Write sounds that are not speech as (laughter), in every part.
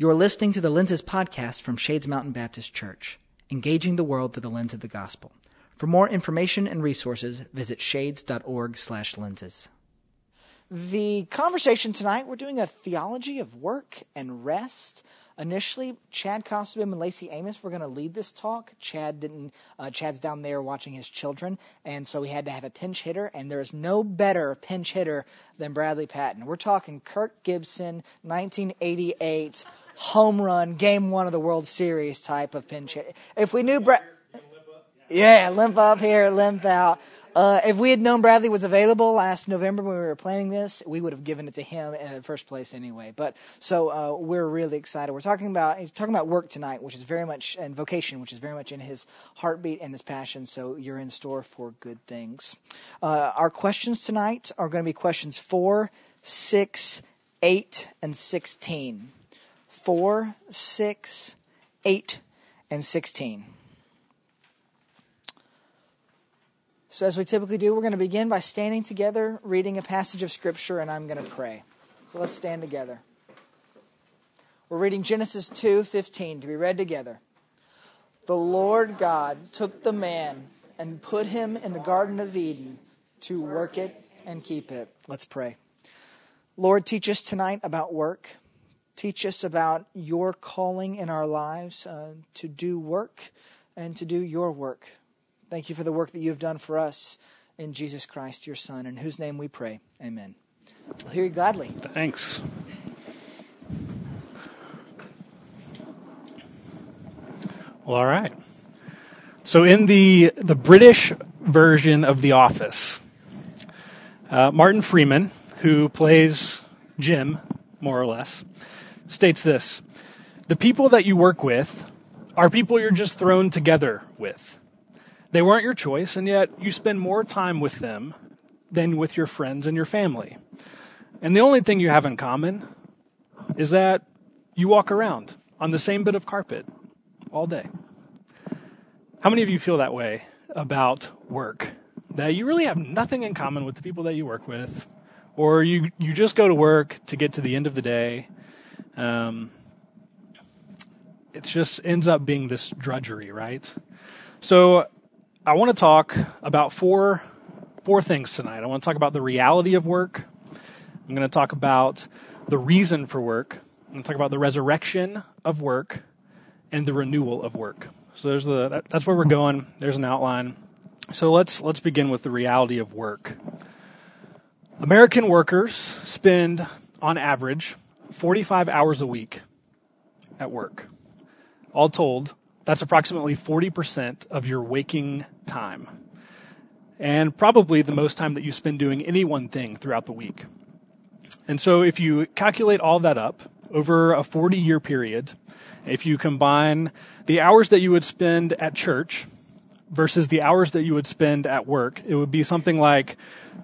You're listening to the Lenses podcast from Shades Mountain Baptist Church, engaging the world through the lens of the gospel. For more information and resources, visit shades.org/lenses. The conversation tonight, we're doing a theology of work and rest. Initially, Chad Costabim and Lacey Amos were going to lead this talk. Chad didn't. Uh, Chad's down there watching his children, and so we had to have a pinch hitter. And there is no better pinch hitter than Bradley Patton. We're talking Kirk Gibson, 1988 home run, game one of the World Series type of pinch hit. If we knew Brad, yeah, limp up here, limp out. Uh, if we had known Bradley was available last November when we were planning this, we would have given it to him in the first place anyway. But so uh, we're really excited. We're talking about he's talking about work tonight, which is very much and vocation, which is very much in his heartbeat and his passion. So you're in store for good things. Uh, our questions tonight are going to be questions four, six, eight, and sixteen. 4, 6, 8, and 16. So, as we typically do, we're going to begin by standing together, reading a passage of Scripture, and I'm going to pray. So, let's stand together. We're reading Genesis 2 15 to be read together. The Lord God took the man and put him in the Garden of Eden to work it and keep it. Let's pray. Lord, teach us tonight about work. Teach us about your calling in our lives uh, to do work and to do your work. Thank you for the work that you've done for us in Jesus Christ, your Son, in whose name we pray. Amen. We'll hear you gladly. Thanks. Well, all right. So, in the the British version of The Office, uh, Martin Freeman, who plays Jim, more or less, states this The people that you work with are people you're just thrown together with. They weren't your choice, and yet you spend more time with them than with your friends and your family. And the only thing you have in common is that you walk around on the same bit of carpet all day. How many of you feel that way about work? That you really have nothing in common with the people that you work with, or you, you just go to work to get to the end of the day um, it just ends up being this drudgery, right? So I want to talk about four four things tonight. I want to talk about the reality of work. I'm going to talk about the reason for work. I'm going to talk about the resurrection of work and the renewal of work. So there's the that, that's where we're going. There's an outline. So let's let's begin with the reality of work. American workers spend on average 45 hours a week at work. All told, that's approximately 40% of your waking time. And probably the most time that you spend doing any one thing throughout the week. And so if you calculate all that up over a 40 year period, if you combine the hours that you would spend at church versus the hours that you would spend at work, it would be something like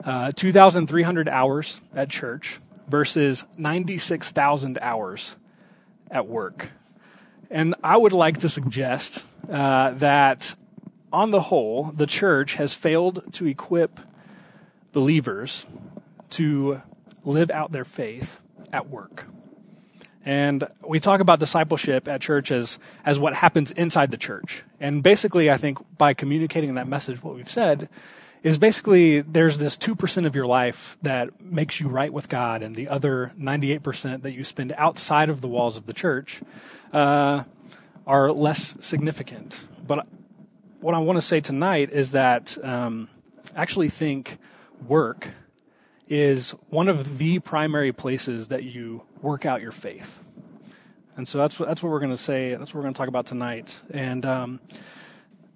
uh, 2,300 hours at church versus 96,000 hours at work. And I would like to suggest uh, that, on the whole, the church has failed to equip believers to live out their faith at work. And we talk about discipleship at church as, as what happens inside the church. And basically, I think by communicating that message, what we've said is basically there's this 2% of your life that makes you right with God, and the other 98% that you spend outside of the walls of the church uh, are less significant. But what I want to say tonight is that um, I actually think work is one of the primary places that you work out your faith. And so that's what, that's what we're going to say. That's what we're going to talk about tonight. And um,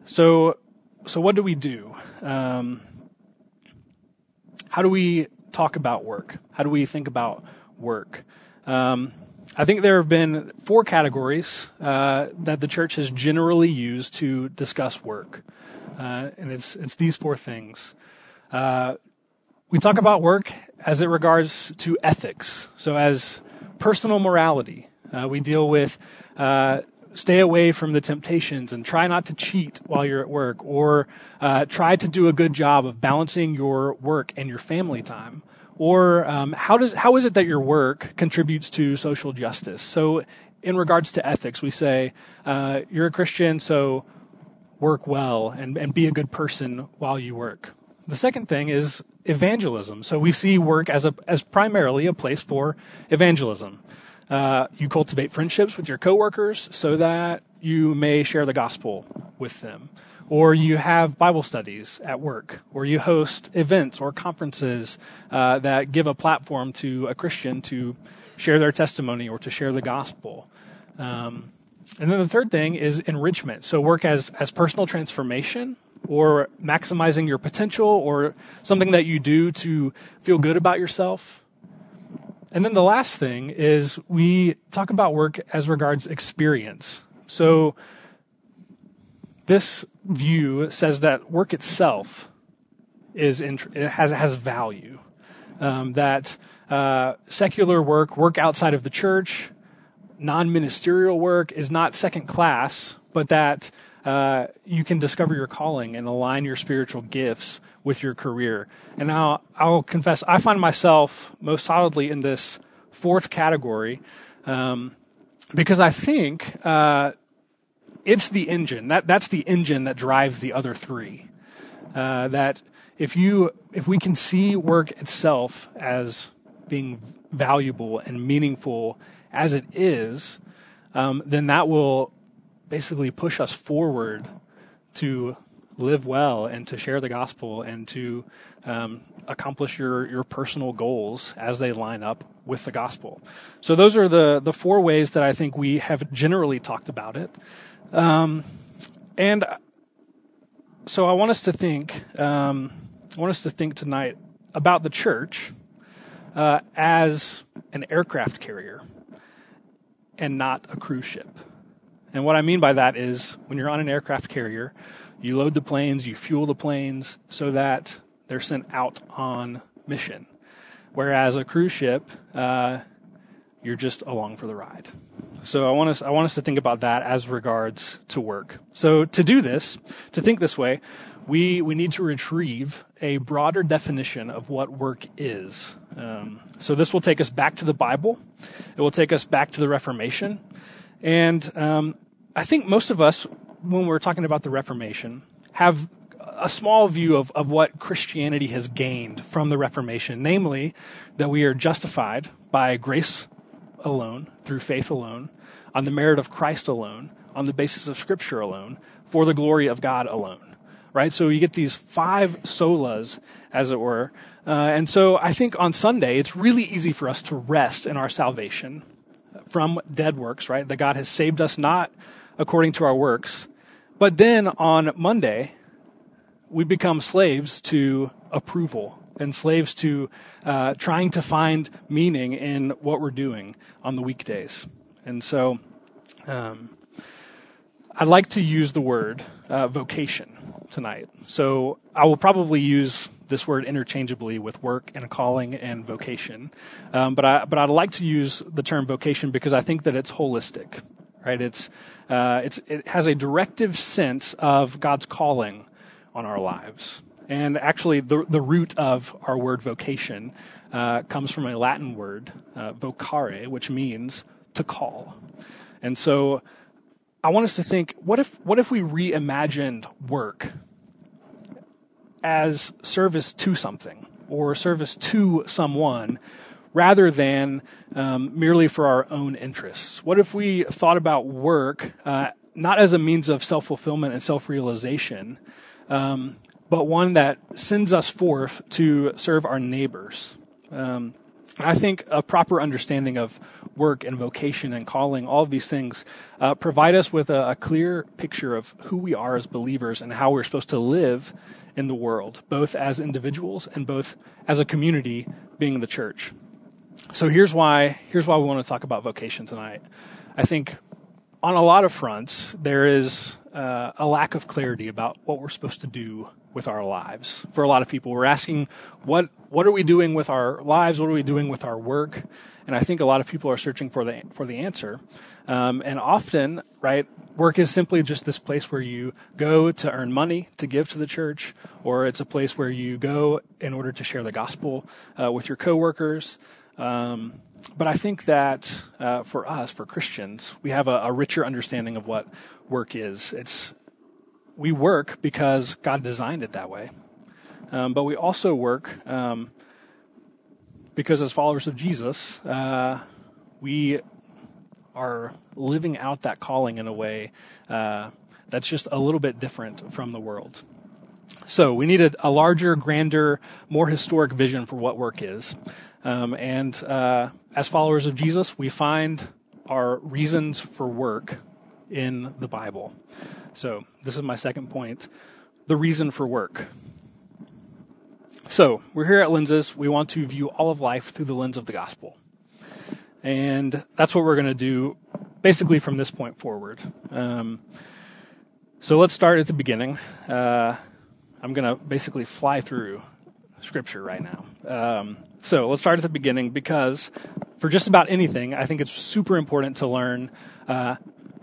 so so what do we do? Um, how do we talk about work? How do we think about work? Um, I think there have been four categories uh, that the church has generally used to discuss work, uh, and it's it's these four things. Uh, we talk about work as it regards to ethics, so as personal morality. Uh, we deal with uh, stay away from the temptations and try not to cheat while you're at work or uh, try to do a good job of balancing your work and your family time or um, how does how is it that your work contributes to social justice so in regards to ethics, we say, uh, you're a Christian, so work well and, and be a good person while you work. The second thing is evangelism. So we see work as a as primarily a place for evangelism. Uh, you cultivate friendships with your coworkers so that you may share the gospel with them, or you have Bible studies at work, or you host events or conferences uh, that give a platform to a Christian to share their testimony or to share the gospel. Um, and then the third thing is enrichment. So work as as personal transformation or maximizing your potential or something that you do to feel good about yourself. And then the last thing is we talk about work as regards experience. So this view says that work itself is int- it has has value. Um, that uh, secular work, work outside of the church, non-ministerial work is not second class, but that uh, you can discover your calling and align your spiritual gifts with your career. And now I'll confess, I find myself most solidly in this fourth category um, because I think uh, it's the engine that that's the engine that drives the other three. Uh, that if you if we can see work itself as being valuable and meaningful as it is, um, then that will basically push us forward to live well and to share the gospel and to um, accomplish your, your personal goals as they line up with the gospel. So those are the, the four ways that I think we have generally talked about it. Um, and so I want us to think, um, I want us to think tonight about the church uh, as an aircraft carrier and not a cruise ship. And what I mean by that is when you're on an aircraft carrier, you load the planes, you fuel the planes so that they're sent out on mission. Whereas a cruise ship, uh, you're just along for the ride. So I want us I want us to think about that as regards to work. So to do this, to think this way, we we need to retrieve a broader definition of what work is. Um, so this will take us back to the Bible. It will take us back to the Reformation, and um, I think most of us, when we're talking about the Reformation, have a small view of, of what Christianity has gained from the Reformation, namely that we are justified by grace alone, through faith alone, on the merit of Christ alone, on the basis of Scripture alone, for the glory of God alone. Right? So you get these five solas, as it were. Uh, and so I think on Sunday, it's really easy for us to rest in our salvation from dead works, right? That God has saved us not according to our works. But then on Monday, we become slaves to approval and slaves to uh, trying to find meaning in what we're doing on the weekdays. And so um, I'd like to use the word uh, vocation tonight. So I will probably use this word interchangeably with work and calling and vocation. Um, but I but I'd like to use the term vocation because I think that it's holistic, right? It's uh, it's it has a directive sense of God's calling on our lives, and actually the the root of our word vocation uh, comes from a Latin word uh, vocare, which means to call, and so. I want us to think: what if what if we reimagined work as service to something or service to someone rather than um, merely for our own interests? What if we thought about work uh, not as a means of self fulfillment and self realization, um, but one that sends us forth to serve our neighbors? Um, I think a proper understanding of work and vocation and calling, all of these things, uh, provide us with a, a, clear picture of who we are as believers and how we're supposed to live in the world, both as individuals and both as a community being the church. So here's why here's why we want to talk about vocation tonight. I think on a lot of fronts there is uh, a lack of clarity about what we're supposed to do with our lives. For a lot of people, we're asking what what are we doing with our lives? What are we doing with our work? And I think a lot of people are searching for the for the answer. Um, and often, right, work is simply just this place where you go to earn money to give to the church, or it's a place where you go in order to share the gospel uh, with your coworkers. Um, but I think that uh, for us, for Christians, we have a, a richer understanding of what work is. It's we work because God designed it that way, um, but we also work um, because as followers of Jesus, uh, we are living out that calling in a way uh, that's just a little bit different from the world. So we need a, a larger, grander, more historic vision for what work is. Um, and uh, as followers of Jesus, we find our reasons for work in the Bible. So this is my second point the reason for work. So we're here at Lenses. We want to view all of life through the lens of the gospel. And that's what we're going to do basically from this point forward. Um, so let's start at the beginning. Uh, I'm going to basically fly through scripture right now. Um, so let's start at the beginning because for just about anything, I think it's super important to learn uh,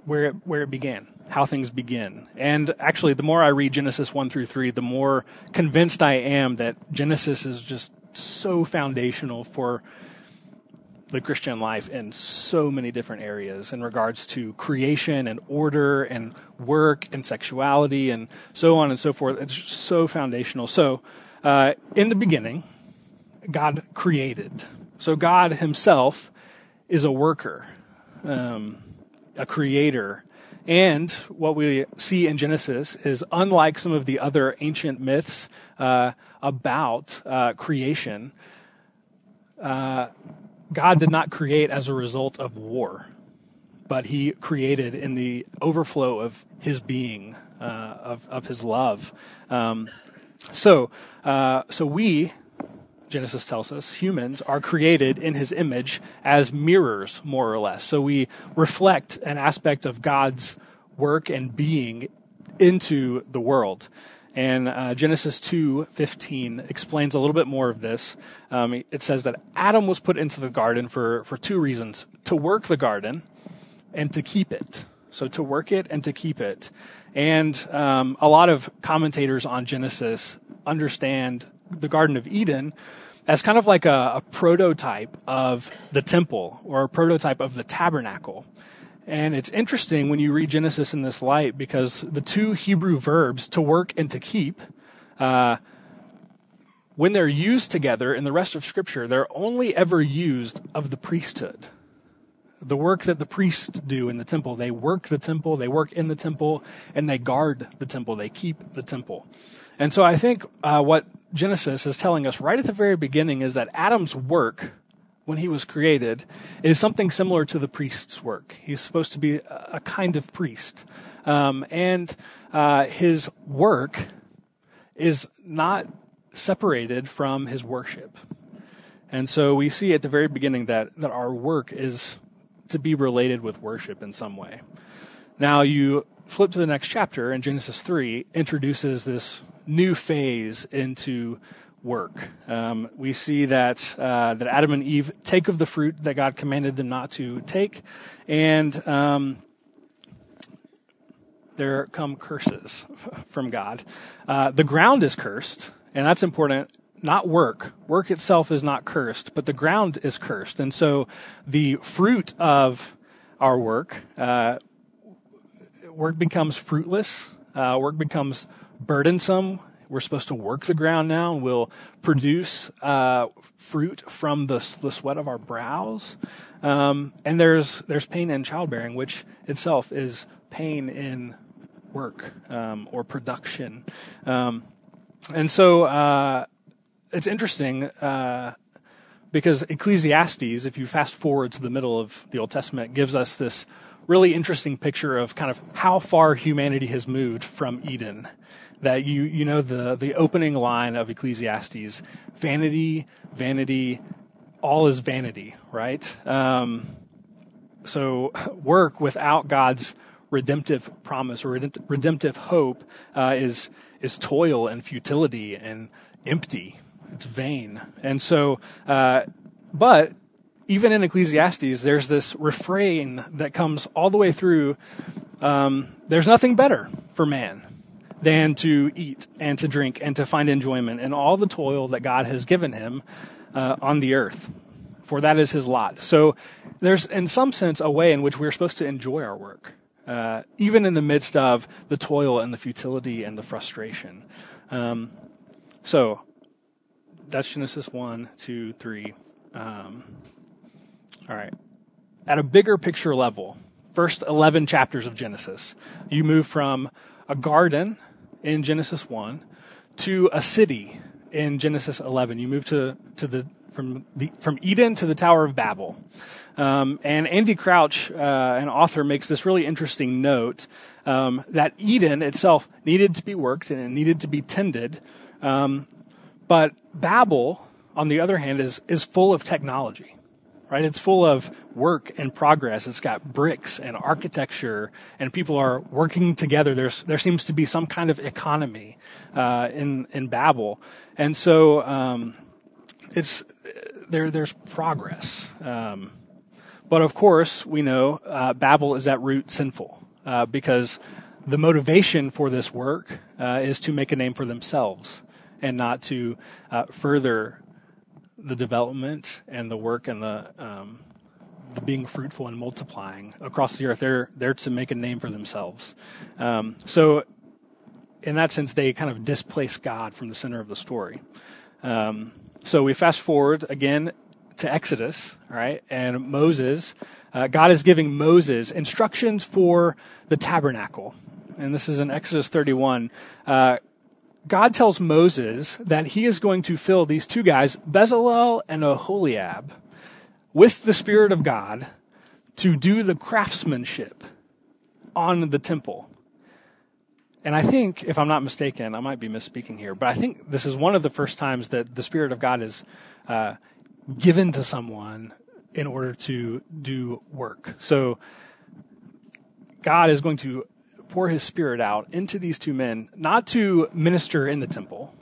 where it, where it began, how things begin. And actually, the more I read Genesis one through three, the more convinced I am that Genesis is just so foundational for the Christian life in so many different areas in regards to creation and order and work and sexuality and so on and so forth. It's so foundational. So, uh, in the beginning, God created. So, God Himself is a worker, um, a creator. And what we see in Genesis is unlike some of the other ancient myths uh, about uh, creation, uh, God did not create as a result of war, but He created in the overflow of His being, uh, of of His love. Um, so, uh, so we, Genesis tells us, humans are created in His image as mirrors, more or less. So we reflect an aspect of God's work and being into the world. And uh, Genesis 2:15 explains a little bit more of this. Um, it says that Adam was put into the garden for, for two reasons: to work the garden and to keep it. So to work it and to keep it. And um, a lot of commentators on Genesis understand the Garden of Eden as kind of like a, a prototype of the temple or a prototype of the tabernacle. And it's interesting when you read Genesis in this light because the two Hebrew verbs, to work and to keep, uh, when they're used together in the rest of Scripture, they're only ever used of the priesthood. The work that the priests do in the temple, they work the temple, they work in the temple, and they guard the temple, they keep the temple. And so I think uh, what Genesis is telling us right at the very beginning is that Adam's work when he was created is something similar to the priest's work. He's supposed to be a kind of priest. Um, and uh, his work is not separated from his worship. And so we see at the very beginning that, that our work is to be related with worship in some way. Now you flip to the next chapter, and Genesis 3 introduces this new phase into work. Um, we see that uh, that Adam and Eve take of the fruit that God commanded them not to take, and um, there come curses (laughs) from God. Uh, the ground is cursed, and that's important. Not work. Work itself is not cursed, but the ground is cursed, and so the fruit of our work, uh, work becomes fruitless. Uh, work becomes burdensome we're supposed to work the ground now and we'll produce uh, fruit from the, the sweat of our brows. Um, and there's, there's pain in childbearing, which itself is pain in work um, or production. Um, and so uh, it's interesting uh, because Ecclesiastes, if you fast forward to the middle of the Old Testament, gives us this really interesting picture of kind of how far humanity has moved from Eden that you you know the the opening line of Ecclesiastes, vanity, vanity, all is vanity, right? Um, so work without God's redemptive promise or redemptive hope uh, is is toil and futility and empty. It's vain, and so. Uh, but even in Ecclesiastes, there's this refrain that comes all the way through. Um, there's nothing better for man than to eat and to drink and to find enjoyment in all the toil that God has given him uh, on the earth. for that is his lot. So there's, in some sense, a way in which we're supposed to enjoy our work, uh, even in the midst of the toil and the futility and the frustration. Um, so that's Genesis 1, 2, 3. Um, all right. At a bigger picture level, first 11 chapters of Genesis, you move from a garden in Genesis 1 to a city in Genesis 11. You move to, to the, from, the, from Eden to the Tower of Babel. Um, and Andy Crouch, uh, an author, makes this really interesting note um, that Eden itself needed to be worked and it needed to be tended. Um, but Babel, on the other hand, is, is full of technology right? It's full of work and progress. It's got bricks and architecture, and people are working together. There's there seems to be some kind of economy uh, in in Babel, and so um, it's there. There's progress, um, but of course we know uh, Babel is at root sinful uh, because the motivation for this work uh, is to make a name for themselves and not to uh, further the development and the work and the, um, the being fruitful and multiplying across the earth. They're there to make a name for themselves. Um, so, in that sense, they kind of displace God from the center of the story. Um, so we fast forward again to Exodus, right? And Moses, uh, God is giving Moses instructions for the tabernacle. And this is in Exodus 31. Uh, God tells Moses that he is going to fill these two guys, Bezalel and Aholiab, with the Spirit of God to do the craftsmanship on the temple. And I think, if I'm not mistaken, I might be misspeaking here, but I think this is one of the first times that the Spirit of God is uh, given to someone in order to do work. So God is going to pour his spirit out into these two men, not to minister in the temple,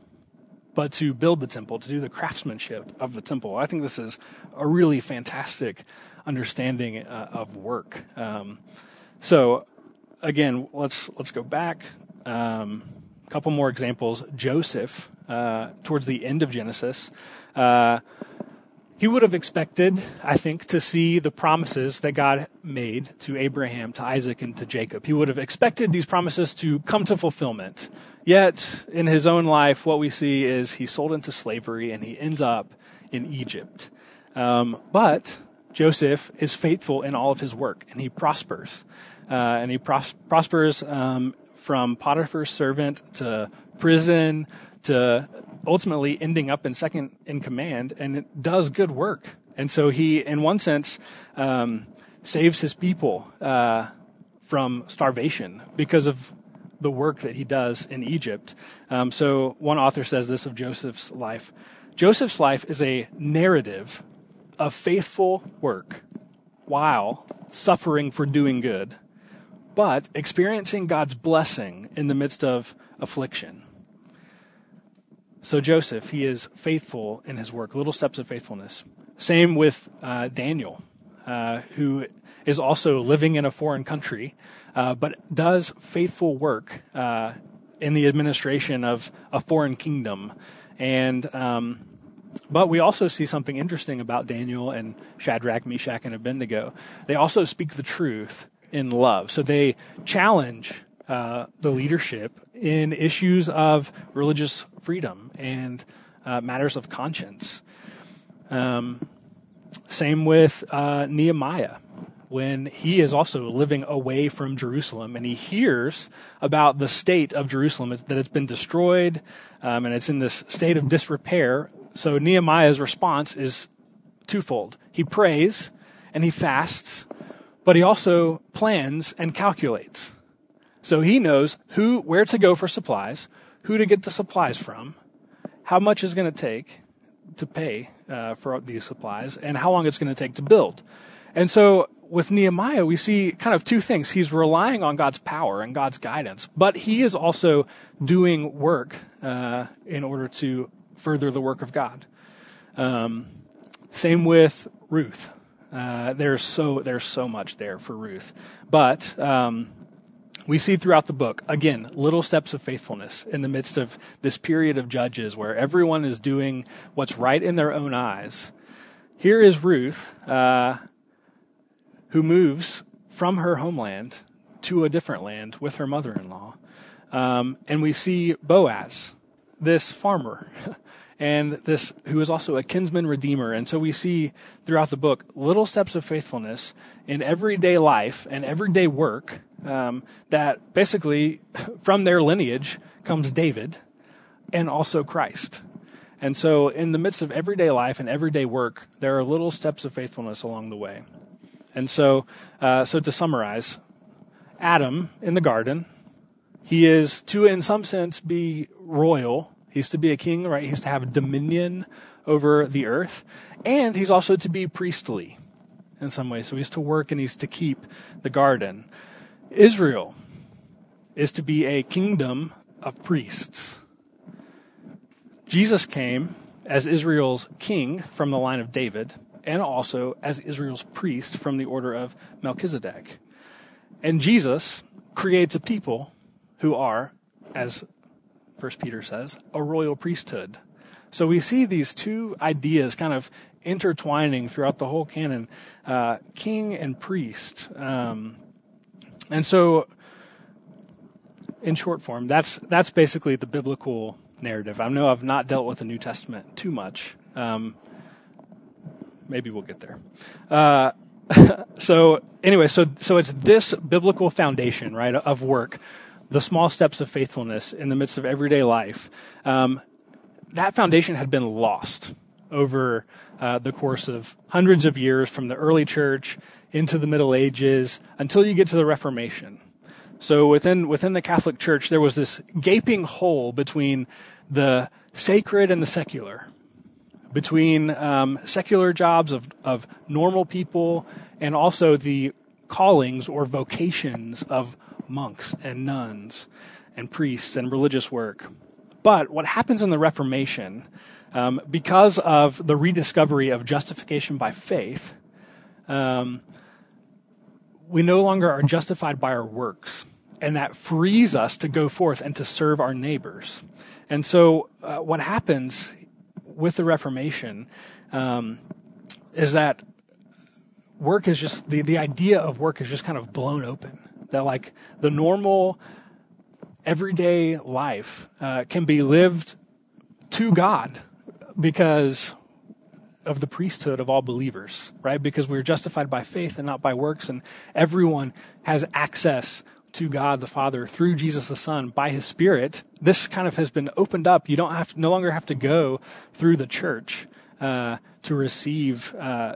but to build the temple, to do the craftsmanship of the temple. I think this is a really fantastic understanding uh, of work. Um, so, again, let's let's go back. Um, a couple more examples. Joseph, uh, towards the end of Genesis, uh, he would have expected, I think, to see the promises that God made to Abraham, to Isaac, and to Jacob. He would have expected these promises to come to fulfillment. Yet, in his own life, what we see is he's sold into slavery and he ends up in Egypt. Um, but Joseph is faithful in all of his work and he prospers. Uh, and he pros- prospers um, from Potiphar's servant to prison to ultimately ending up in second in command and it does good work. And so he, in one sense, um, saves his people uh, from starvation because of the work that he does in Egypt. Um, so one author says this of Joseph's life Joseph's life is a narrative of faithful work while suffering for doing good, but experiencing God's blessing in the midst of affliction. So Joseph, he is faithful in his work, little steps of faithfulness. Same with uh, Daniel, uh, who is also living in a foreign country, uh, but does faithful work uh, in the administration of a foreign kingdom. And um, but we also see something interesting about Daniel and Shadrach, Meshach, and Abednego. They also speak the truth in love. So they challenge uh, the leadership in issues of religious freedom and uh, matters of conscience. Um, same with uh, Nehemiah when he is also living away from Jerusalem and he hears about the state of Jerusalem, that it's been destroyed um, and it's in this state of disrepair. So Nehemiah's response is twofold. He prays and he fasts, but he also plans and calculates. So he knows who, where to go for supplies, who to get the supplies from, how much is going to take to pay uh, for these supplies, and how long it's going to take to build. And so with Nehemiah, we see kind of two things. He's relying on God's power and God's guidance, but he is also doing work uh, in order to further the work of God. Um, same with Ruth. Uh, there's so there's so much there for Ruth, but um, we see throughout the book, again, little steps of faithfulness in the midst of this period of judges where everyone is doing what's right in their own eyes. here is Ruth, uh, who moves from her homeland to a different land with her mother in law. Um, and we see Boaz, this farmer, (laughs) and this who is also a kinsman redeemer. And so we see throughout the book little steps of faithfulness in everyday life and everyday work um, that basically (laughs) from their lineage comes David and also Christ. And so, in the midst of everyday life and everyday work, there are little steps of faithfulness along the way. And so, uh, so to summarize, Adam in the garden, he is to, in some sense, be royal. He's to be a king, right? He's to have dominion over the earth, and he's also to be priestly in some way. So he's to work and he's to keep the garden. Israel is to be a kingdom of priests. Jesus came as Israel's king from the line of David and also as Israel's priest from the order of Melchizedek. And Jesus creates a people who are, as First Peter says, a royal priesthood. So we see these two ideas kind of intertwining throughout the whole canon, uh, king and priest. Um, and so, in short form, that's that's basically the biblical narrative. I know I've not dealt with the New Testament too much. Um, maybe we'll get there. Uh, (laughs) so anyway, so so it's this biblical foundation, right, of work, the small steps of faithfulness in the midst of everyday life. Um, that foundation had been lost over uh, the course of hundreds of years, from the early church into the Middle Ages until you get to the Reformation. So within within the Catholic Church, there was this gaping hole between the sacred and the secular, between um, secular jobs of of normal people and also the callings or vocations of monks and nuns and priests and religious work. But what happens in the Reformation, um, because of the rediscovery of justification by faith, um, we no longer are justified by our works and that frees us to go forth and to serve our neighbors. And so, uh, what happens with the Reformation um, is that work is just the, the idea of work is just kind of blown open. That, like, the normal, everyday life uh, can be lived to God because of the priesthood of all believers, right? Because we're justified by faith and not by works, and everyone has access to God the Father through Jesus the Son by His Spirit, this kind of has been opened up. You don't have to, no longer have to go through the church uh, to receive uh,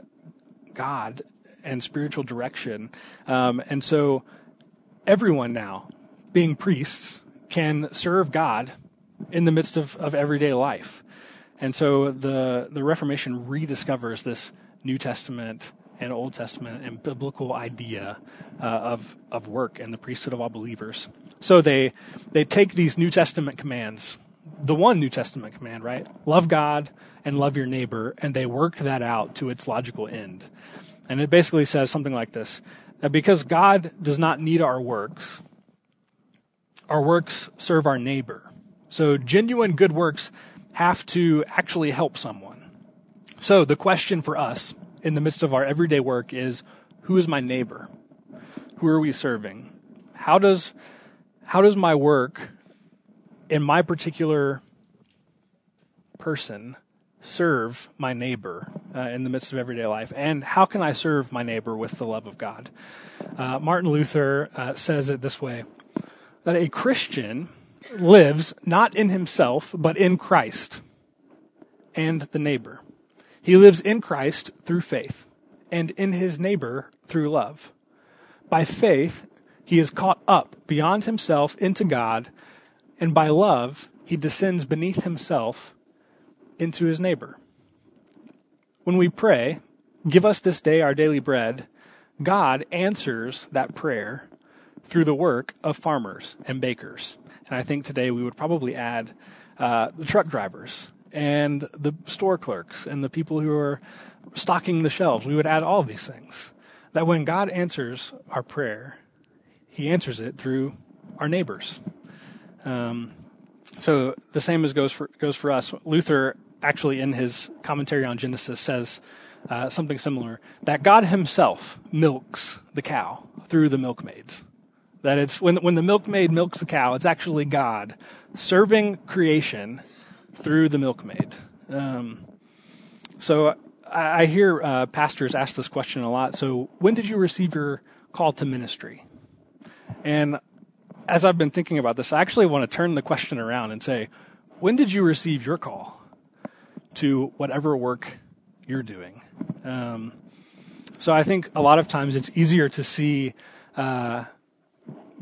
God and spiritual direction. Um, and so everyone now, being priests, can serve God in the midst of, of everyday life. And so the, the Reformation rediscovers this New Testament and Old Testament and biblical idea uh, of of work and the priesthood of all believers. So they they take these New Testament commands, the one New Testament command, right? Love God and love your neighbor, and they work that out to its logical end. And it basically says something like this: that because God does not need our works, our works serve our neighbor. So genuine good works have to actually help someone. So the question for us in the midst of our everyday work is who is my neighbor? Who are we serving? How does how does my work in my particular person serve my neighbor uh, in the midst of everyday life? And how can I serve my neighbor with the love of God? Uh, Martin Luther uh, says it this way that a Christian lives not in himself, but in Christ and the neighbor. He lives in Christ through faith and in his neighbor through love. By faith, he is caught up beyond himself into God, and by love, he descends beneath himself into his neighbor. When we pray, Give us this day our daily bread, God answers that prayer through the work of farmers and bakers. And I think today we would probably add uh, the truck drivers and the store clerks and the people who are stocking the shelves. We would add all these things. That when God answers our prayer, He answers it through our neighbors. Um, so the same as goes for goes for us. Luther actually in his commentary on Genesis says uh, something similar that God Himself milks the cow through the milkmaids. That it's when, when the milkmaid milks the cow, it's actually God serving creation through the milkmaid. Um, so I, I hear uh, pastors ask this question a lot. So when did you receive your call to ministry? And as I've been thinking about this, I actually want to turn the question around and say, when did you receive your call to whatever work you're doing? Um, so I think a lot of times it's easier to see uh,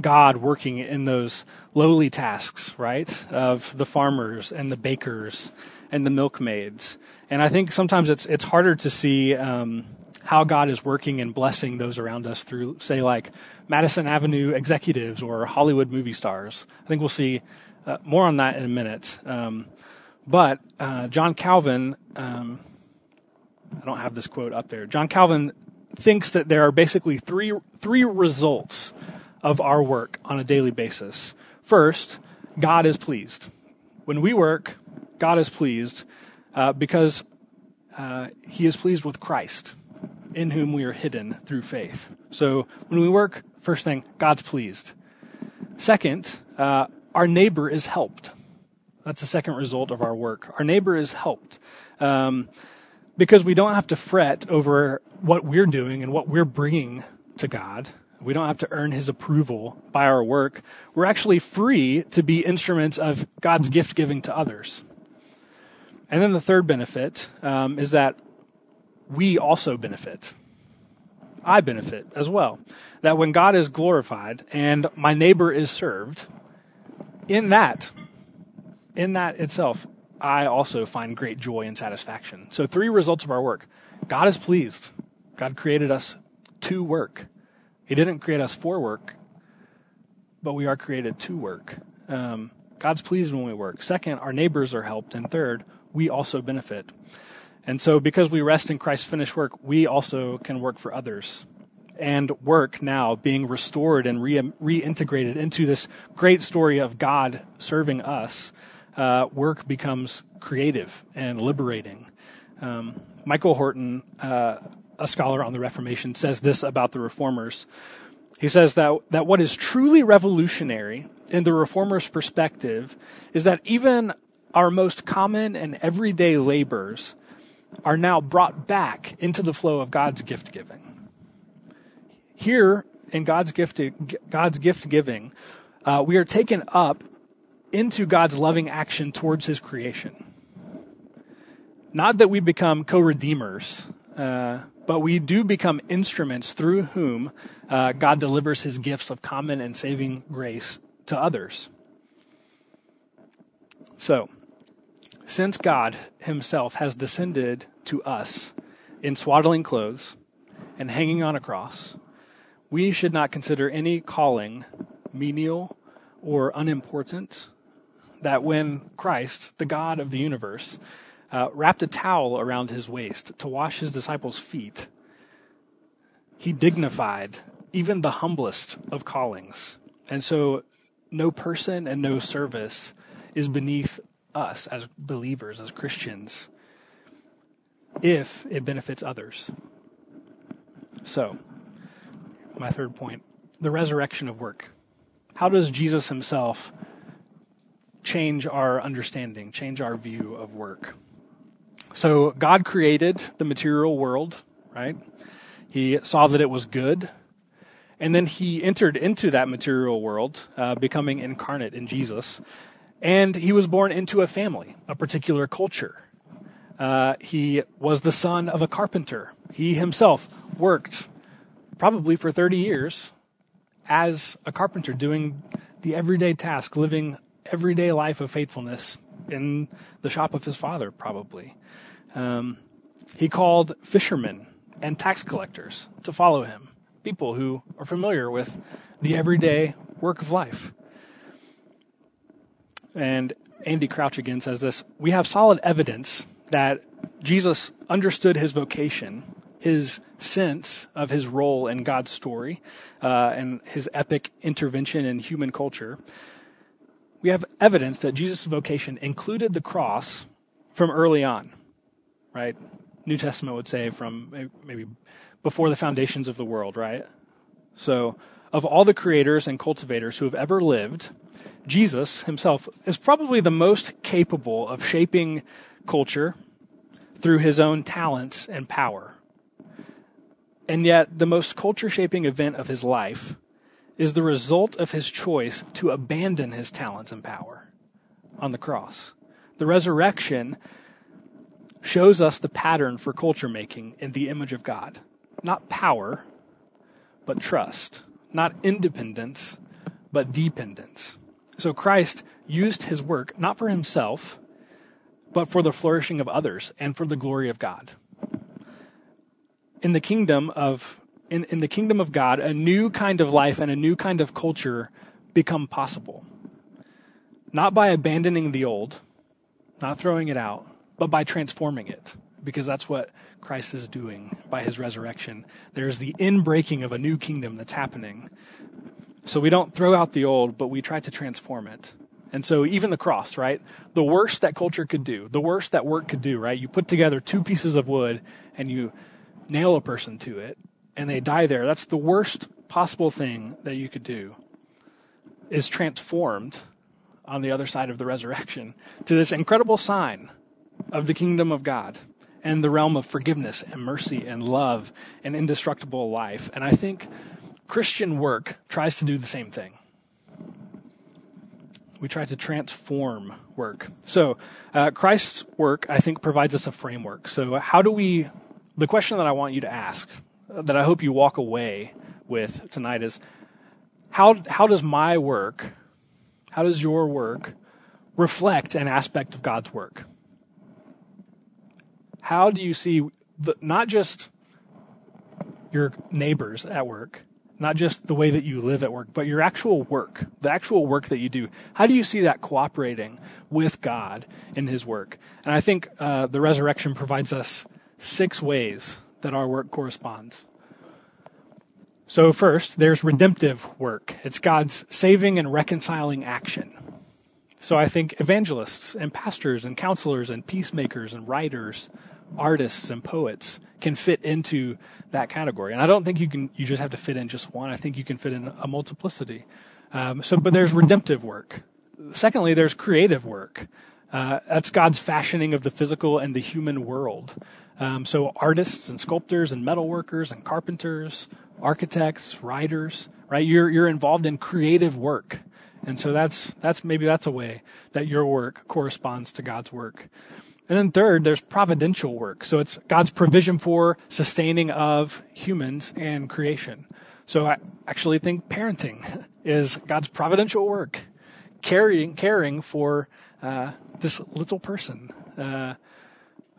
God working in those lowly tasks, right? Of the farmers and the bakers and the milkmaids. And I think sometimes it's it's harder to see um, how God is working and blessing those around us through, say, like Madison Avenue executives or Hollywood movie stars. I think we'll see uh, more on that in a minute. Um, but uh, John Calvin, um, I don't have this quote up there. John Calvin thinks that there are basically three three results of our work on a daily basis. First, God is pleased. When we work, God is pleased uh, because uh, He is pleased with Christ, in whom we are hidden through faith. So when we work, first thing, God's pleased. Second, uh, our neighbor is helped. That's the second result of our work. Our neighbor is helped. Um, because we don't have to fret over what we're doing and what we're bringing to God. We don't have to earn his approval by our work. We're actually free to be instruments of God's gift giving to others. And then the third benefit um, is that we also benefit. I benefit as well. That when God is glorified and my neighbor is served, in that, in that itself, I also find great joy and satisfaction. So, three results of our work God is pleased. God created us to work. He didn't create us for work, but we are created to work. Um, God's pleased when we work. Second, our neighbors are helped. And third, we also benefit. And so, because we rest in Christ's finished work, we also can work for others. And work now being restored and re- reintegrated into this great story of God serving us, uh, work becomes creative and liberating. Um, Michael Horton, uh, a scholar on the Reformation, says this about the reformers. He says that, that what is truly revolutionary in the reformers' perspective is that even our most common and everyday labors are now brought back into the flow of God's gift giving. Here in God's gift, God's gift giving, uh, we are taken up into God's loving action towards His creation. Not that we become co-redeemers, uh, but we do become instruments through whom uh, God delivers his gifts of common and saving grace to others. So, since God himself has descended to us in swaddling clothes and hanging on a cross, we should not consider any calling menial or unimportant. That when Christ, the God of the universe, uh, wrapped a towel around his waist to wash his disciples' feet. He dignified even the humblest of callings. And so no person and no service is beneath us as believers, as Christians, if it benefits others. So, my third point the resurrection of work. How does Jesus himself change our understanding, change our view of work? So God created the material world, right? He saw that it was good. And then he entered into that material world, uh, becoming incarnate in Jesus. And he was born into a family, a particular culture. Uh, he was the son of a carpenter. He himself worked probably for 30 years as a carpenter, doing the everyday task, living everyday life of faithfulness in the shop of his father, probably. Um, he called fishermen and tax collectors to follow him, people who are familiar with the everyday work of life. And Andy Crouch again says this We have solid evidence that Jesus understood his vocation, his sense of his role in God's story, uh, and his epic intervention in human culture we have evidence that Jesus' vocation included the cross from early on, right? New Testament would say from maybe before the foundations of the world, right? So, of all the creators and cultivators who have ever lived, Jesus himself is probably the most capable of shaping culture through his own talents and power. And yet, the most culture shaping event of his life is the result of his choice to abandon his talents and power on the cross. The resurrection shows us the pattern for culture making in the image of God. Not power, but trust. Not independence, but dependence. So Christ used his work not for himself, but for the flourishing of others and for the glory of God. In the kingdom of in, in the kingdom of God, a new kind of life and a new kind of culture become possible. Not by abandoning the old, not throwing it out, but by transforming it, because that's what Christ is doing by his resurrection. There's the inbreaking of a new kingdom that's happening. So we don't throw out the old, but we try to transform it. And so even the cross, right? The worst that culture could do, the worst that work could do, right? You put together two pieces of wood and you nail a person to it and they die there. That's the worst possible thing that you could do is transformed on the other side of the resurrection to this incredible sign of the kingdom of God and the realm of forgiveness and mercy and love and indestructible life. And I think Christian work tries to do the same thing we try to transform work. So, uh, Christ's work, I think, provides us a framework. So, how do we, the question that I want you to ask, that I hope you walk away with tonight is how, how does my work, how does your work reflect an aspect of God's work? How do you see the, not just your neighbors at work, not just the way that you live at work, but your actual work, the actual work that you do. How do you see that cooperating with God in His work? And I think uh, the resurrection provides us six ways that our work corresponds. So, first, there's redemptive work. It's God's saving and reconciling action. So, I think evangelists and pastors and counselors and peacemakers and writers, artists and poets can fit into that category. And I don't think you can you just have to fit in just one. I think you can fit in a multiplicity. Um, so, but there's redemptive work. Secondly, there's creative work. Uh, that's God's fashioning of the physical and the human world. Um, so artists and sculptors and metalworkers and carpenters, architects, writers, right? You're you're involved in creative work. And so that's that's maybe that's a way that your work corresponds to God's work. And then third, there's providential work. So it's God's provision for sustaining of humans and creation. So I actually think parenting (laughs) is God's providential work, caring, caring for uh, this little person. Uh,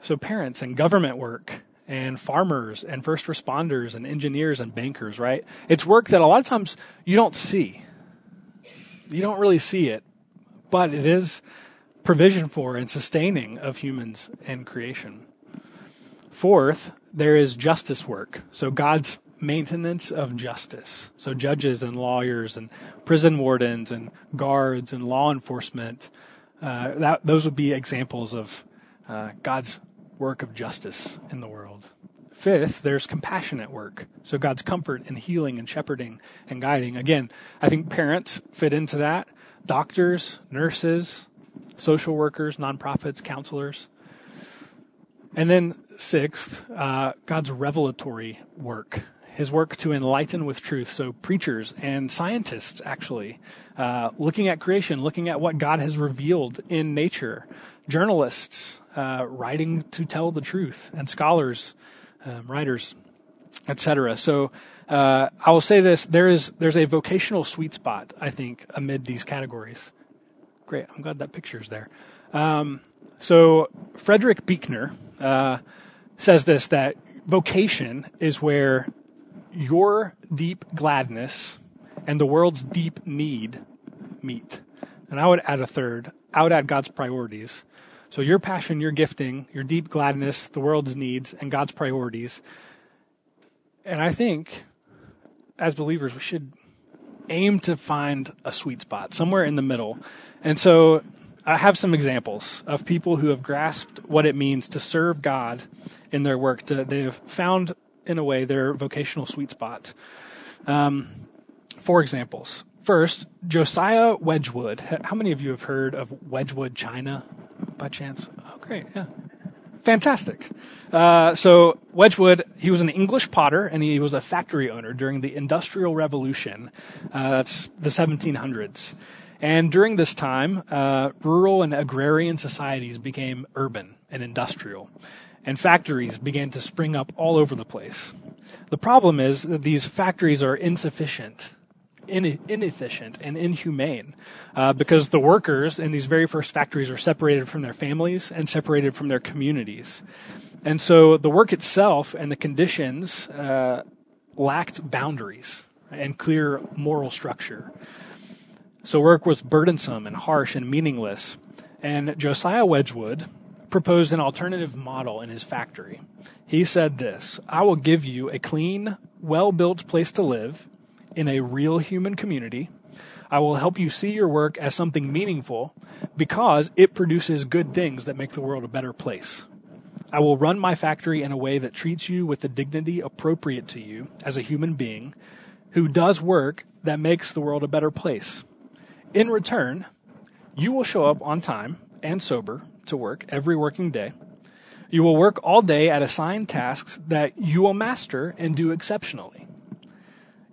so parents and government work and farmers and first responders and engineers and bankers, right? It's work that a lot of times you don't see. You don't really see it, but it is provision for and sustaining of humans and creation. Fourth, there is justice work. So God's maintenance of justice. So judges and lawyers and prison wardens and guards and law enforcement. Uh, that those would be examples of uh, God's work of justice in the world. Fifth, there's compassionate work. So God's comfort and healing and shepherding and guiding. Again, I think parents fit into that. Doctors, nurses, social workers, nonprofits, counselors. And then, sixth, uh, God's revelatory work, his work to enlighten with truth. So, preachers and scientists, actually, uh, looking at creation, looking at what God has revealed in nature, journalists uh, writing to tell the truth, and scholars, um, writers, etc. So, uh, I will say this: there is there's a vocational sweet spot, I think, amid these categories. Great. I'm glad that picture's there. Um, so Frederick Buechner uh, says this that vocation is where your deep gladness and the world's deep need meet. And I would add a third. I would add God's priorities. So your passion, your gifting, your deep gladness, the world's needs, and God's priorities. And I think as believers, we should aim to find a sweet spot somewhere in the middle and so I have some examples of people who have grasped what it means to serve God in their work. To, they have found, in a way, their vocational sweet spot. Um, four examples. First, Josiah Wedgwood. How many of you have heard of Wedgwood China by chance? Oh, great. Yeah. Fantastic. Uh, so Wedgwood, he was an English potter and he was a factory owner during the Industrial Revolution. Uh, that's the 1700s. And during this time, uh, rural and agrarian societies became urban and industrial, and factories began to spring up all over the place. The problem is that these factories are insufficient inefficient and inhumane uh, because the workers in these very first factories are separated from their families and separated from their communities. And so the work itself and the conditions uh, lacked boundaries and clear moral structure. So work was burdensome and harsh and meaningless. And Josiah Wedgwood proposed an alternative model in his factory. He said this I will give you a clean, well built place to live in a real human community. I will help you see your work as something meaningful because it produces good things that make the world a better place. I will run my factory in a way that treats you with the dignity appropriate to you as a human being who does work that makes the world a better place. In return, you will show up on time and sober to work every working day. You will work all day at assigned tasks that you will master and do exceptionally.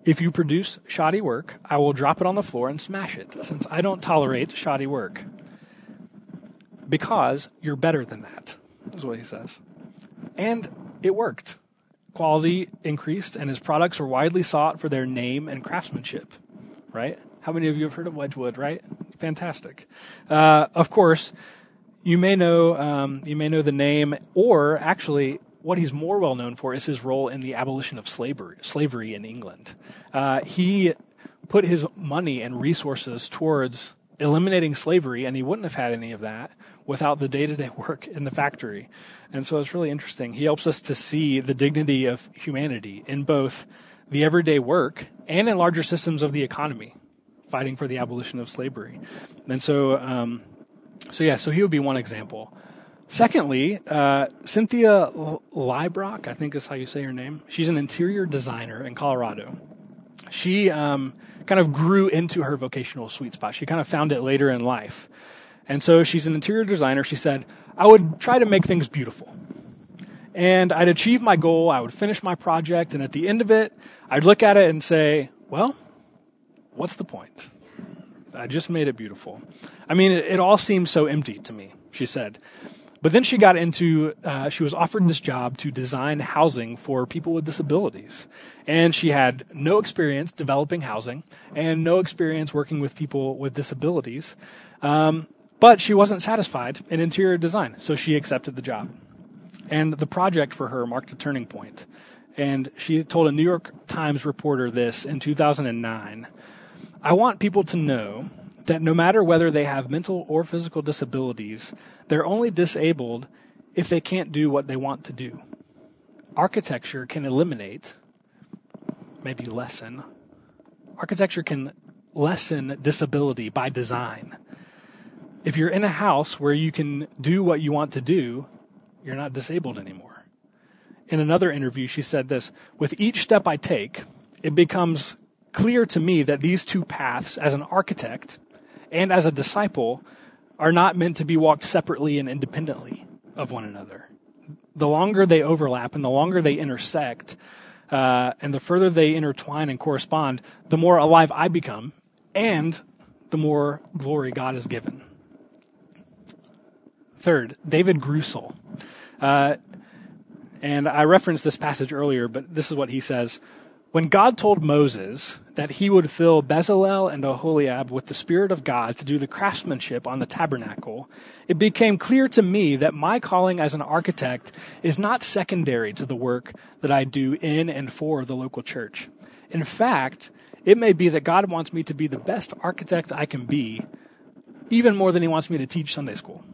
If you produce shoddy work, I will drop it on the floor and smash it, since I don't tolerate shoddy work. Because you're better than that, is what he says. And it worked. Quality increased, and his products were widely sought for their name and craftsmanship, right? How many of you have heard of Wedgwood, right? Fantastic. Uh, of course, you may know um, you may know the name, or actually, what he's more well known for is his role in the abolition of slavery, slavery in England. Uh, he put his money and resources towards eliminating slavery, and he wouldn't have had any of that without the day to day work in the factory. And so it's really interesting. He helps us to see the dignity of humanity in both the everyday work and in larger systems of the economy, fighting for the abolition of slavery. And so, um, so yeah, so he would be one example. Secondly, uh, Cynthia Leibrock, I think is how you say her name. She's an interior designer in Colorado. She um, kind of grew into her vocational sweet spot. She kind of found it later in life. And so she's an interior designer. She said, I would try to make things beautiful. And I'd achieve my goal. I would finish my project. And at the end of it, I'd look at it and say, well, what's the point? I just made it beautiful. I mean, it, it all seems so empty to me, she said. But then she got into, uh, she was offered this job to design housing for people with disabilities. And she had no experience developing housing and no experience working with people with disabilities. Um, but she wasn't satisfied in interior design, so she accepted the job. And the project for her marked a turning point. And she told a New York Times reporter this in 2009. I want people to know that no matter whether they have mental or physical disabilities, they're only disabled if they can't do what they want to do. Architecture can eliminate, maybe lessen, architecture can lessen disability by design. If you're in a house where you can do what you want to do, you're not disabled anymore. In another interview, she said this With each step I take, it becomes clear to me that these two paths, as an architect and as a disciple are not meant to be walked separately and independently of one another. The longer they overlap and the longer they intersect, uh, and the further they intertwine and correspond, the more alive I become, and the more glory God is given. Third, David Greusel. Uh, and I referenced this passage earlier, but this is what he says. When God told Moses that he would fill Bezalel and Oholiab with the Spirit of God to do the craftsmanship on the tabernacle, it became clear to me that my calling as an architect is not secondary to the work that I do in and for the local church. In fact, it may be that God wants me to be the best architect I can be, even more than he wants me to teach Sunday school.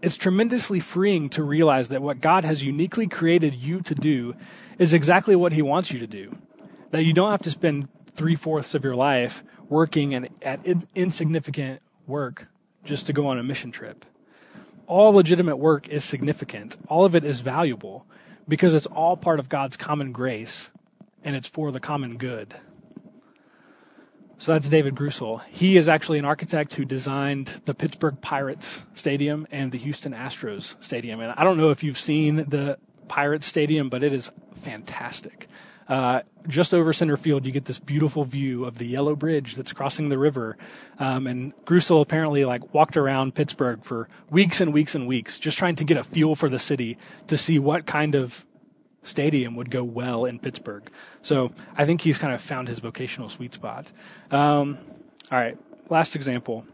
It's tremendously freeing to realize that what God has uniquely created you to do is exactly what he wants you to do. That you don't have to spend three fourths of your life working and at insignificant work just to go on a mission trip. All legitimate work is significant. All of it is valuable because it's all part of God's common grace and it's for the common good. So that's David Greusel. He is actually an architect who designed the Pittsburgh Pirates Stadium and the Houston Astros Stadium. And I don't know if you've seen the Pirates Stadium, but it is fantastic. Uh, just over center field, you get this beautiful view of the yellow bridge that's crossing the river. Um, and Greusel apparently like walked around Pittsburgh for weeks and weeks and weeks, just trying to get a feel for the city to see what kind of stadium would go well in Pittsburgh. So I think he's kind of found his vocational sweet spot. Um, all right, last example.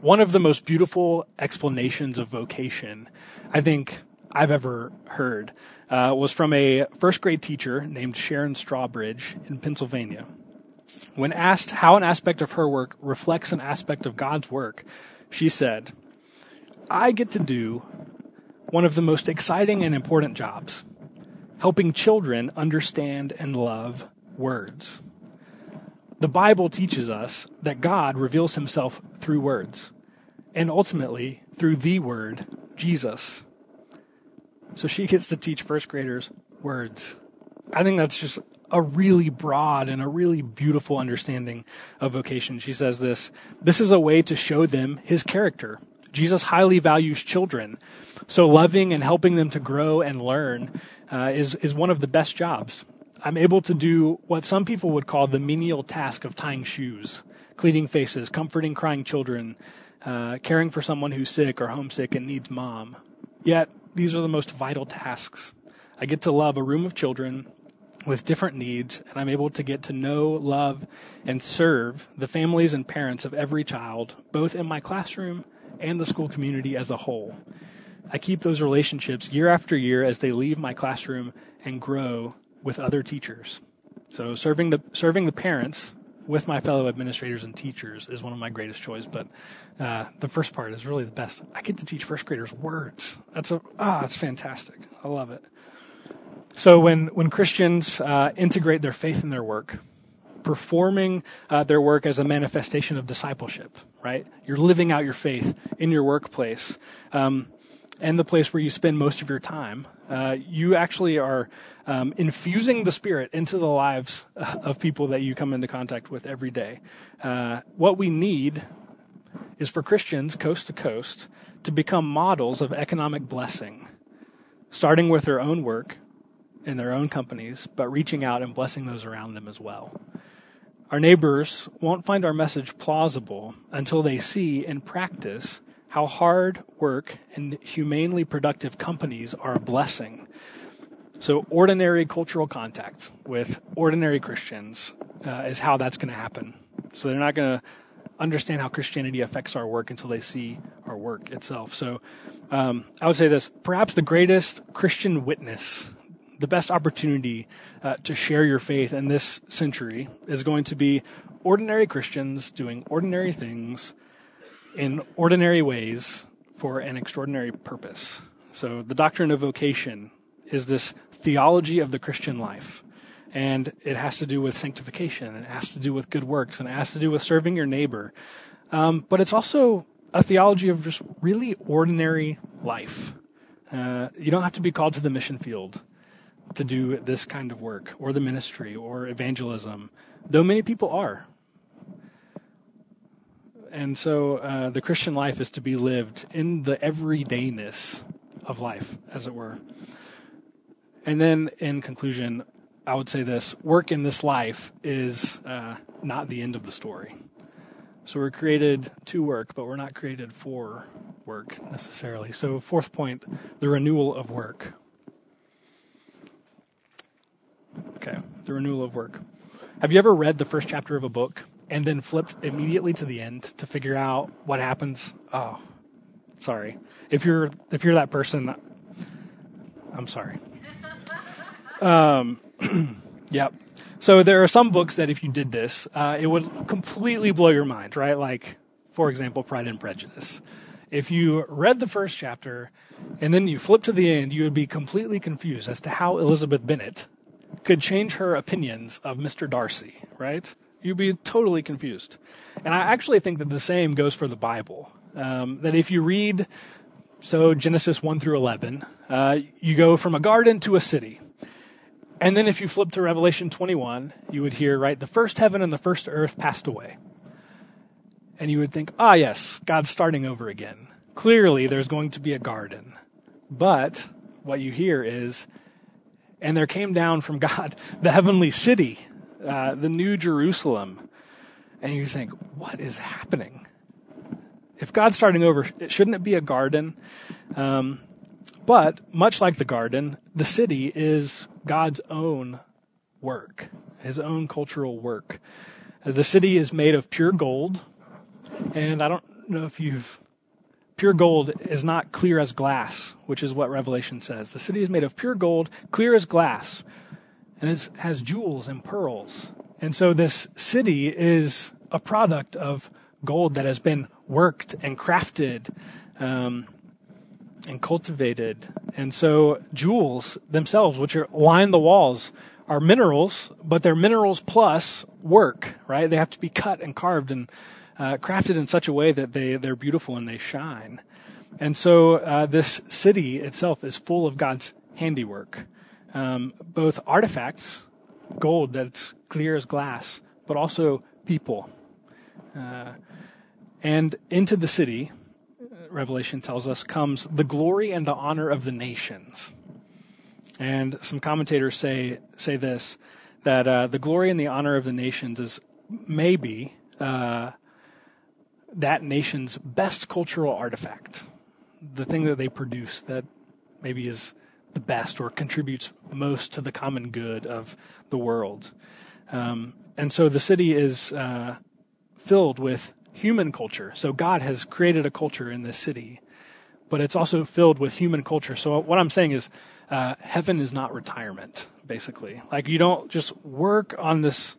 One of the most beautiful explanations of vocation I think I've ever heard uh, was from a first grade teacher named Sharon Strawbridge in Pennsylvania. When asked how an aspect of her work reflects an aspect of God's work, she said, I get to do one of the most exciting and important jobs helping children understand and love words. The Bible teaches us that God reveals himself through words, and ultimately through the Word, Jesus. So she gets to teach first graders words. I think that's just a really broad and a really beautiful understanding of vocation. She says this this is a way to show them his character. Jesus highly values children. So loving and helping them to grow and learn uh, is is one of the best jobs. I'm able to do what some people would call the menial task of tying shoes, cleaning faces, comforting crying children, uh, caring for someone who's sick or homesick and needs mom. Yet these are the most vital tasks. I get to love a room of children with different needs, and I'm able to get to know, love, and serve the families and parents of every child, both in my classroom and the school community as a whole. I keep those relationships year after year as they leave my classroom and grow with other teachers. So serving the serving the parents with my fellow administrators and teachers is one of my greatest joys. But uh, the first part is really the best. I get to teach first graders words. That's a ah, it's fantastic. I love it. So when when Christians uh, integrate their faith in their work, performing uh, their work as a manifestation of discipleship, right? You're living out your faith in your workplace. Um, and the place where you spend most of your time, uh, you actually are um, infusing the Spirit into the lives (laughs) of people that you come into contact with every day. Uh, what we need is for Christians, coast to coast, to become models of economic blessing, starting with their own work in their own companies, but reaching out and blessing those around them as well. Our neighbors won't find our message plausible until they see in practice how hard work and humanely productive companies are a blessing. So, ordinary cultural contact with ordinary Christians uh, is how that's going to happen. So, they're not going to understand how Christianity affects our work until they see our work itself. So, um, I would say this perhaps the greatest Christian witness, the best opportunity uh, to share your faith in this century is going to be ordinary Christians doing ordinary things in ordinary ways for an extraordinary purpose. So, the doctrine of vocation is this theology of the Christian life. And it has to do with sanctification, and it has to do with good works, and it has to do with serving your neighbor. Um, but it's also a theology of just really ordinary life. Uh, you don't have to be called to the mission field to do this kind of work, or the ministry, or evangelism, though many people are and so uh, the Christian life is to be lived in the everydayness of life, as it were. And then, in conclusion, I would say this work in this life is uh, not the end of the story. So we're created to work, but we're not created for work necessarily. So, fourth point the renewal of work. Okay, the renewal of work. Have you ever read the first chapter of a book and then flipped immediately to the end to figure out what happens. Oh, sorry. If you're if you're that person, I'm sorry. (laughs) Um, (clears throat) yep. So there are some books that if you did this, uh, it would completely blow your mind, right? Like, for example, Pride and Prejudice. If you read the first chapter and then you flip to the end, you would be completely confused as to how Elizabeth Bennet could change her opinions of Mr. Darcy, right? You'd be totally confused. And I actually think that the same goes for the Bible. Um, that if you read, so Genesis 1 through 11, uh, you go from a garden to a city. And then if you flip to Revelation 21, you would hear, right, the first heaven and the first earth passed away. And you would think, ah, yes, God's starting over again. Clearly, there's going to be a garden. But what you hear is, and there came down from (laughs) God the heavenly city, uh, the new Jerusalem. And you think, what is happening? If God's starting over, shouldn't it be a garden? Um, but much like the garden, the city is God's own work, his own cultural work. The city is made of pure gold, and I don't know if you've pure gold is not clear as glass, which is what Revelation says. The city is made of pure gold, clear as glass, and it has jewels and pearls. And so this city is a product of gold that has been worked and crafted um, and cultivated. And so jewels themselves, which are line the walls, are minerals, but they're minerals plus work, right? They have to be cut and carved and uh, crafted in such a way that they, they're beautiful and they shine. And so uh, this city itself is full of God's handiwork, um, both artifacts, gold that's clear as glass, but also people. Uh, and into the city, Revelation tells us, comes the glory and the honor of the nations. And some commentators say say this that uh, the glory and the honor of the nations is maybe uh, that nation's best cultural artifact, the thing that they produce that maybe is the best or contributes most to the common good of the world. Um, and so the city is uh, filled with human culture. So God has created a culture in this city, but it's also filled with human culture. So what I'm saying is, uh, heaven is not retirement, basically. Like you don't just work on this,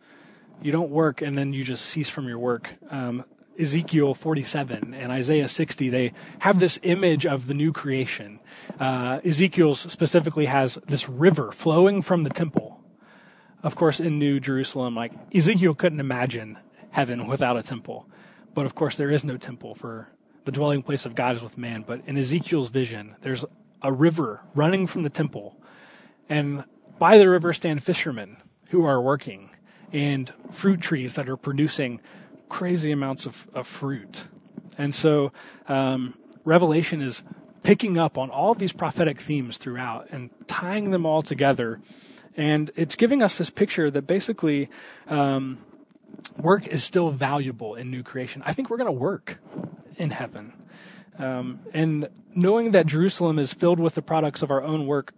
you don't work and then you just cease from your work. Um, Ezekiel 47 and Isaiah 60, they have this image of the new creation. Uh, Ezekiel specifically has this river flowing from the temple. Of course, in New Jerusalem, like Ezekiel couldn't imagine heaven without a temple. But of course, there is no temple for the dwelling place of God is with man. But in Ezekiel's vision, there's a river running from the temple. And by the river stand fishermen who are working and fruit trees that are producing crazy amounts of, of fruit. And so um, Revelation is picking up on all these prophetic themes throughout and tying them all together. And it's giving us this picture that basically um, work is still valuable in new creation. I think we're going to work in heaven. Um, and knowing that Jerusalem is filled with the products of our own work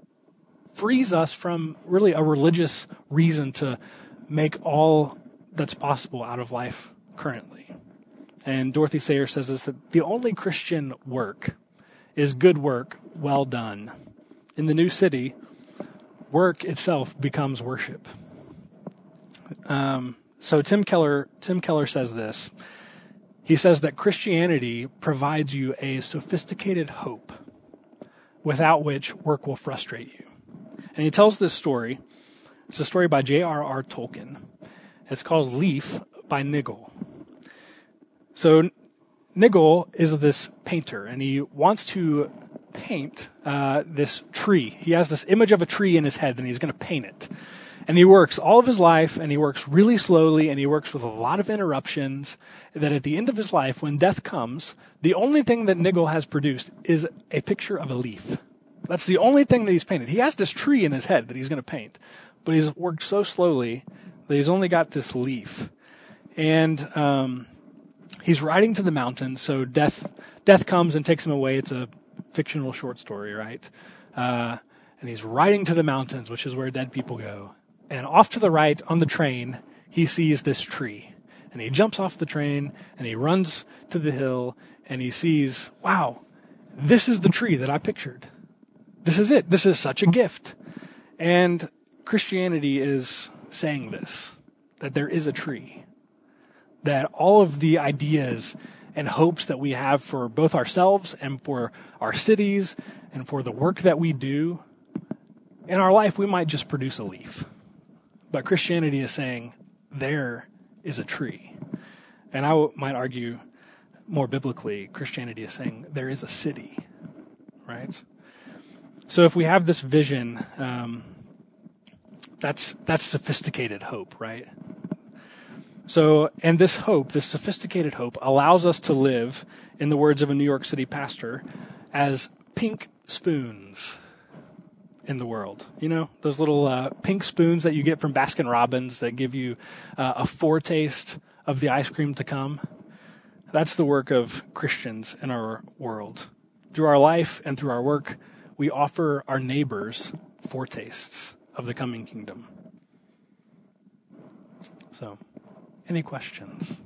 frees us from really a religious reason to make all that's possible out of life currently. And Dorothy Sayers says this that the only Christian work is good work well done. In the new city, work itself becomes worship. Um, so Tim Keller, Tim Keller says this. He says that Christianity provides you a sophisticated hope without which work will frustrate you. And he tells this story. It's a story by J.R.R. Tolkien. It's called Leaf by Niggle. So Niggle is this painter, and he wants to paint uh, this tree. He has this image of a tree in his head, and he's going to paint it. And he works all of his life and he works really slowly and he works with a lot of interruptions. That at the end of his life, when death comes, the only thing that Niggle has produced is a picture of a leaf. That's the only thing that he's painted. He has this tree in his head that he's going to paint, but he's worked so slowly that he's only got this leaf. And, um, he's riding to the mountain. So death, death comes and takes him away. It's a fictional short story, right? Uh, and he's riding to the mountains, which is where dead people go. And off to the right on the train, he sees this tree. And he jumps off the train and he runs to the hill and he sees, wow, this is the tree that I pictured. This is it. This is such a gift. And Christianity is saying this that there is a tree. That all of the ideas and hopes that we have for both ourselves and for our cities and for the work that we do in our life, we might just produce a leaf. But Christianity is saying there is a tree. And I might argue more biblically, Christianity is saying there is a city, right? So if we have this vision, um, that's that's sophisticated hope, right? So, and this hope, this sophisticated hope, allows us to live, in the words of a New York City pastor, as pink spoons in the world. You know, those little uh, pink spoons that you get from Baskin Robbins that give you uh, a foretaste of the ice cream to come. That's the work of Christians in our world. Through our life and through our work, we offer our neighbors foretastes of the coming kingdom. So, any questions?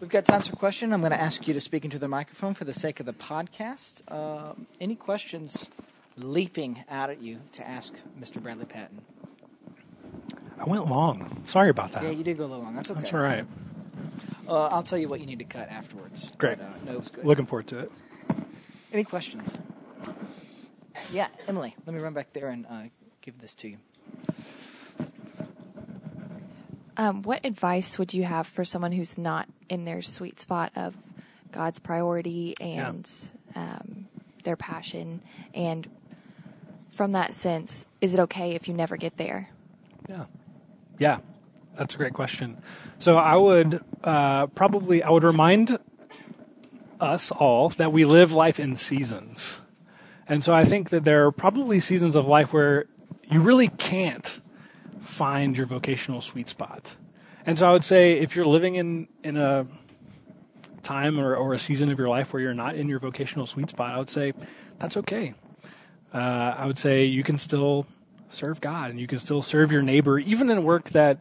We've got time for question. I'm going to ask you to speak into the microphone for the sake of the podcast. Uh, any questions leaping out at you to ask Mr. Bradley Patton? I went long. Sorry about that. Yeah, you did go a little long. That's okay. That's all right. Uh, I'll tell you what you need to cut afterwards. Great. But, uh, no, it was good. Looking forward to it. Any questions? Yeah, Emily, let me run back there and uh, give this to you. Um, what advice would you have for someone who's not in their sweet spot of God's priority and um, their passion? And from that sense, is it okay if you never get there? Yeah. Yeah. That's a great question. So I would uh, probably I would remind us all that we live life in seasons. And so I think that there are probably seasons of life where you really can't find your vocational sweet spot. And so I would say if you're living in, in a time or, or a season of your life where you're not in your vocational sweet spot, I would say that's okay. Uh, I would say you can still serve God and you can still serve your neighbor, even in work that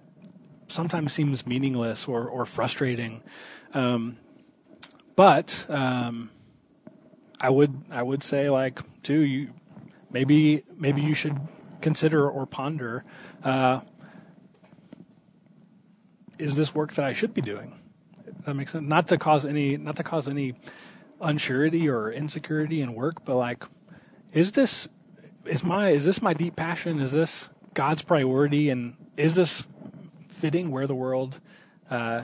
sometimes seems meaningless or, or frustrating. Um, but um, I would I would say like too you maybe maybe you should consider or ponder uh, is this work that I should be doing? That makes sense. Not to cause any not to cause any unsurety or insecurity in work, but like is this is my is this my deep passion? Is this God's priority? And is this fitting where the world uh,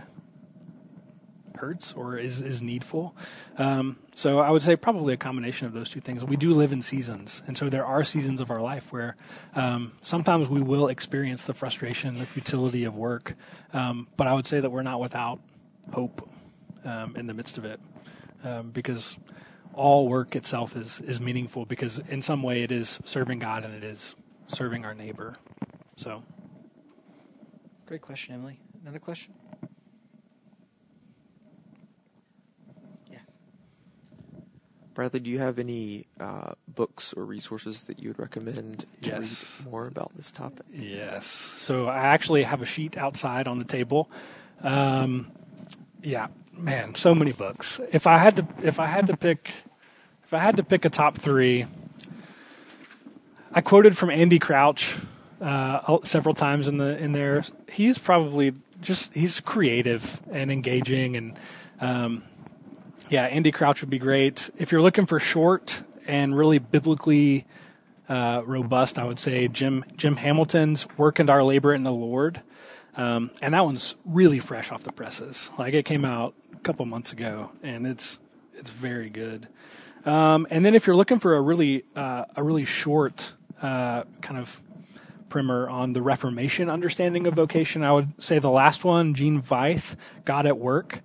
hurts or is is needful? Um, so I would say probably a combination of those two things. We do live in seasons, and so there are seasons of our life where um, sometimes we will experience the frustration, the futility of work. Um, but I would say that we're not without hope um, in the midst of it, um, because all work itself is is meaningful because in some way it is serving God and it is serving our neighbor. So, Great question, Emily. Another question? Yeah. Bradley, do you have any uh, books or resources that you would recommend to Yes. read more about this topic? Yes. So I actually have a sheet outside on the table. Um, yeah, man, so many books. If I had to, if I had to pick, if I had to pick a top three, I quoted from Andy Crouch uh, several times in the in there. He's probably just he's creative and engaging, and um, yeah, Andy Crouch would be great. If you're looking for short and really biblically uh, robust, I would say Jim Jim Hamilton's "Work and Our Labor in the Lord," um, and that one's really fresh off the presses. Like it came out a couple months ago, and it's it's very good. Um, and then if you're looking for a really uh, a really short uh, kind of primer on the Reformation understanding of vocation, I would say the last one, Gene Veith, God at Work.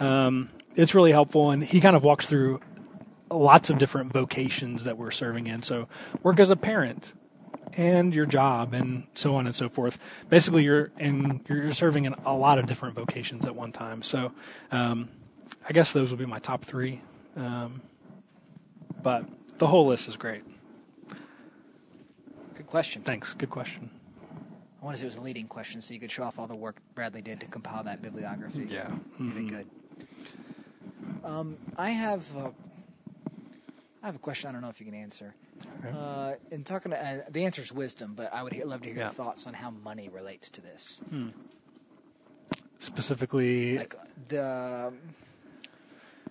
Um, it's really helpful, and he kind of walks through lots of different vocations that we're serving in. So, work as a parent, and your job, and so on and so forth. Basically, you're in you're serving in a lot of different vocations at one time. So, um, I guess those would be my top three. Um, but the whole list is great. Good question. Thanks. Good question. I want to say it was a leading question so you could show off all the work Bradley did to compile that bibliography. Yeah. Really Mhm. good. Um, I have uh, I have a question. I don't know if you can answer. Okay. Uh, in talking, to, uh, the answer is wisdom, but I would he- love to hear Yeah. your thoughts on how money relates to this. Specifically, Like the,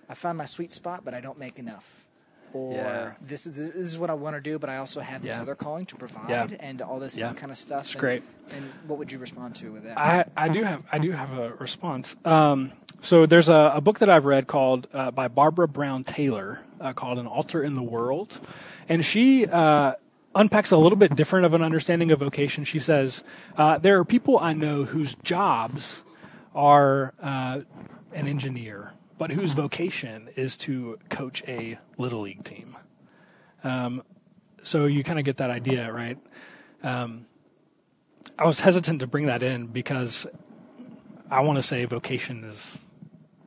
I find my sweet spot, but I don't make enough. Or Yeah. this is this is what I want to do, but I also have this Yeah. other calling to provide Yeah. and all this Yeah. kind of stuff. It's and, great. And what would you respond to with that? I, I do have I do have a response. Um, so there's a, a book that I've read called uh, by Barbara Brown Taylor uh, called "An Altar in the World," and she uh, unpacks a little bit different of an understanding of vocation. She says uh, there are people I know whose jobs are uh, an engineer, but whose vocation is to coach a little league team. Um, so you kind of get that idea, right? Um, I was hesitant to bring that in because I want to say vocation is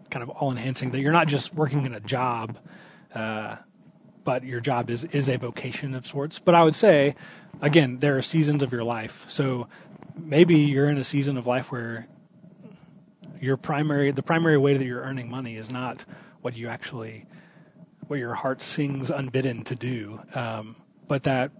kind of all enhancing that you're not just working in a job, uh, but your job is is a vocation of sorts. But I would say, again, there are seasons of your life. So maybe you're in a season of life where your primary the primary way that you're earning money is not what you actually what your heart sings unbidden to do, um, but that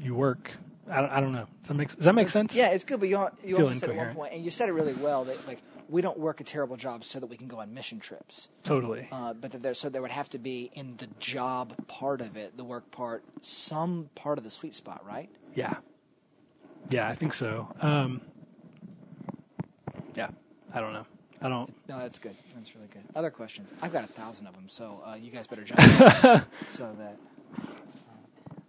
you work. I don't, I don't know. Does that make Does that make sense? Yeah, it's good, but you, you Feel also said at one point, and you said it really well that like we don't work a terrible job so that we can go on mission trips. Totally. Uh, but that there, so there would have to be in the job part of it, the work part, some part of the sweet spot, right? Yeah. Yeah, I think so. Um, I don't know. I don't. No, that's good. That's really good. Other questions? I've got a thousand of them, so uh, you guys better jump (laughs) in so that. um,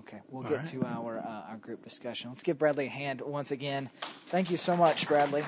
Okay, we'll All get right. to our uh, our group discussion. Let's give Bradley a hand once again. Thank you so much, Bradley.